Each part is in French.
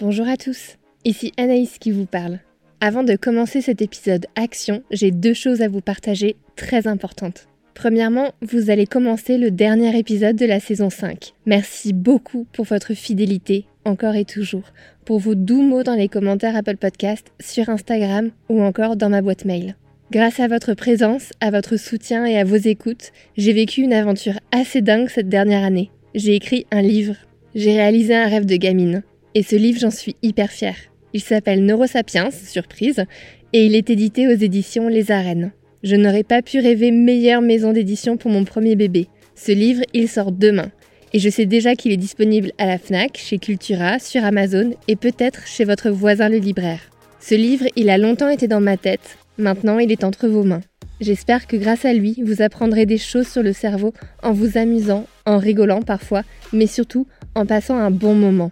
Bonjour à tous, ici Anaïs qui vous parle. Avant de commencer cet épisode Action, j'ai deux choses à vous partager très importantes. Premièrement, vous allez commencer le dernier épisode de la saison 5. Merci beaucoup pour votre fidélité, encore et toujours, pour vos doux mots dans les commentaires Apple Podcast, sur Instagram ou encore dans ma boîte mail. Grâce à votre présence, à votre soutien et à vos écoutes, j'ai vécu une aventure assez dingue cette dernière année. J'ai écrit un livre. J'ai réalisé un rêve de gamine. Et ce livre, j'en suis hyper fière. Il s'appelle Neurosapiens, surprise, et il est édité aux éditions Les Arènes. Je n'aurais pas pu rêver meilleure maison d'édition pour mon premier bébé. Ce livre, il sort demain. Et je sais déjà qu'il est disponible à la FNAC, chez Cultura, sur Amazon et peut-être chez votre voisin le libraire. Ce livre, il a longtemps été dans ma tête, maintenant il est entre vos mains. J'espère que grâce à lui, vous apprendrez des choses sur le cerveau en vous amusant, en rigolant parfois, mais surtout en passant un bon moment.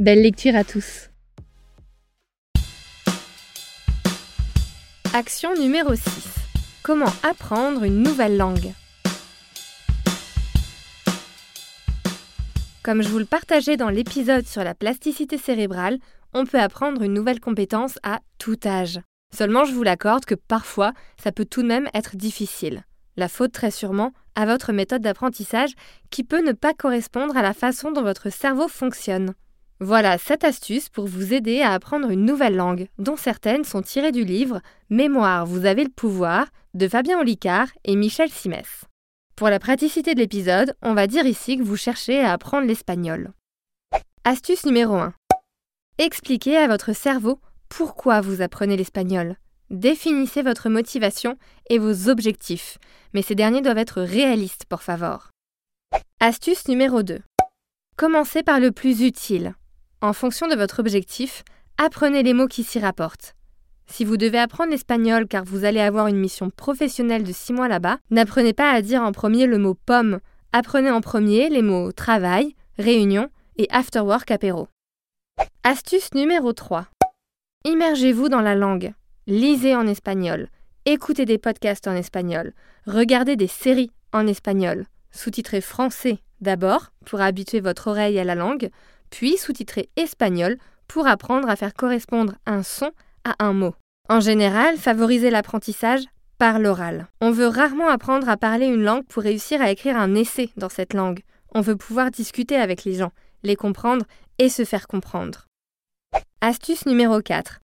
Belle lecture à tous. Action numéro 6. Comment apprendre une nouvelle langue? Comme je vous le partageais dans l'épisode sur la plasticité cérébrale, on peut apprendre une nouvelle compétence à tout âge. Seulement, je vous l'accorde que parfois, ça peut tout de même être difficile. La faute très sûrement à votre méthode d'apprentissage qui peut ne pas correspondre à la façon dont votre cerveau fonctionne. Voilà cette astuce pour vous aider à apprendre une nouvelle langue, dont certaines sont tirées du livre Mémoire, vous avez le pouvoir de Fabien Olicard et Michel Simès. Pour la praticité de l'épisode, on va dire ici que vous cherchez à apprendre l'espagnol. Astuce numéro 1. Expliquez à votre cerveau pourquoi vous apprenez l'espagnol. Définissez votre motivation et vos objectifs, mais ces derniers doivent être réalistes, pour favor. Astuce numéro 2. Commencez par le plus utile. En fonction de votre objectif, apprenez les mots qui s'y rapportent. Si vous devez apprendre l'espagnol car vous allez avoir une mission professionnelle de 6 mois là-bas, n'apprenez pas à dire en premier le mot pomme, apprenez en premier les mots travail, réunion et after work apéro. Astuce numéro 3. Immergez-vous dans la langue. Lisez en espagnol, écoutez des podcasts en espagnol, regardez des séries en espagnol, sous-titrez français d'abord pour habituer votre oreille à la langue, puis sous-titrer espagnol pour apprendre à faire correspondre un son à un mot. En général, favorisez l'apprentissage par l'oral. On veut rarement apprendre à parler une langue pour réussir à écrire un essai dans cette langue. On veut pouvoir discuter avec les gens, les comprendre et se faire comprendre. Astuce numéro 4.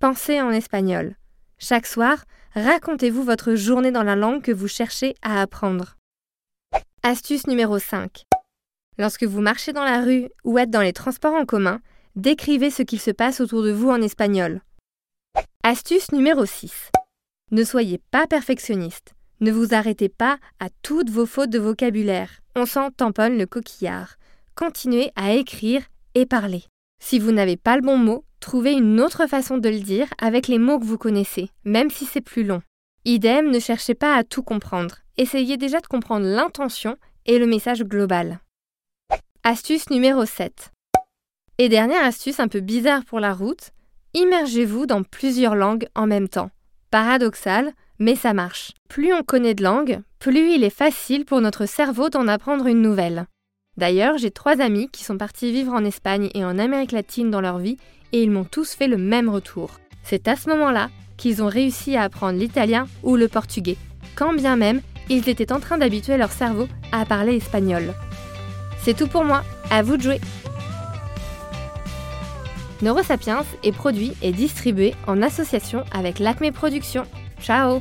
Pensez en espagnol. Chaque soir, racontez-vous votre journée dans la langue que vous cherchez à apprendre. Astuce numéro 5. Lorsque vous marchez dans la rue ou êtes dans les transports en commun, décrivez ce qu'il se passe autour de vous en espagnol. Astuce numéro 6. Ne soyez pas perfectionniste. Ne vous arrêtez pas à toutes vos fautes de vocabulaire. On s'en tamponne le coquillard. Continuez à écrire et parler. Si vous n'avez pas le bon mot, trouvez une autre façon de le dire avec les mots que vous connaissez, même si c'est plus long. Idem, ne cherchez pas à tout comprendre. Essayez déjà de comprendre l'intention et le message global. Astuce numéro 7. Et dernière astuce un peu bizarre pour la route, immergez-vous dans plusieurs langues en même temps. Paradoxal, mais ça marche. Plus on connaît de langues, plus il est facile pour notre cerveau d'en apprendre une nouvelle. D'ailleurs, j'ai trois amis qui sont partis vivre en Espagne et en Amérique latine dans leur vie et ils m'ont tous fait le même retour. C'est à ce moment-là qu'ils ont réussi à apprendre l'italien ou le portugais, quand bien même ils étaient en train d'habituer leur cerveau à parler espagnol. C'est tout pour moi, à vous de jouer. Neurosapiens est produit et distribué en association avec l'Acme Productions. Ciao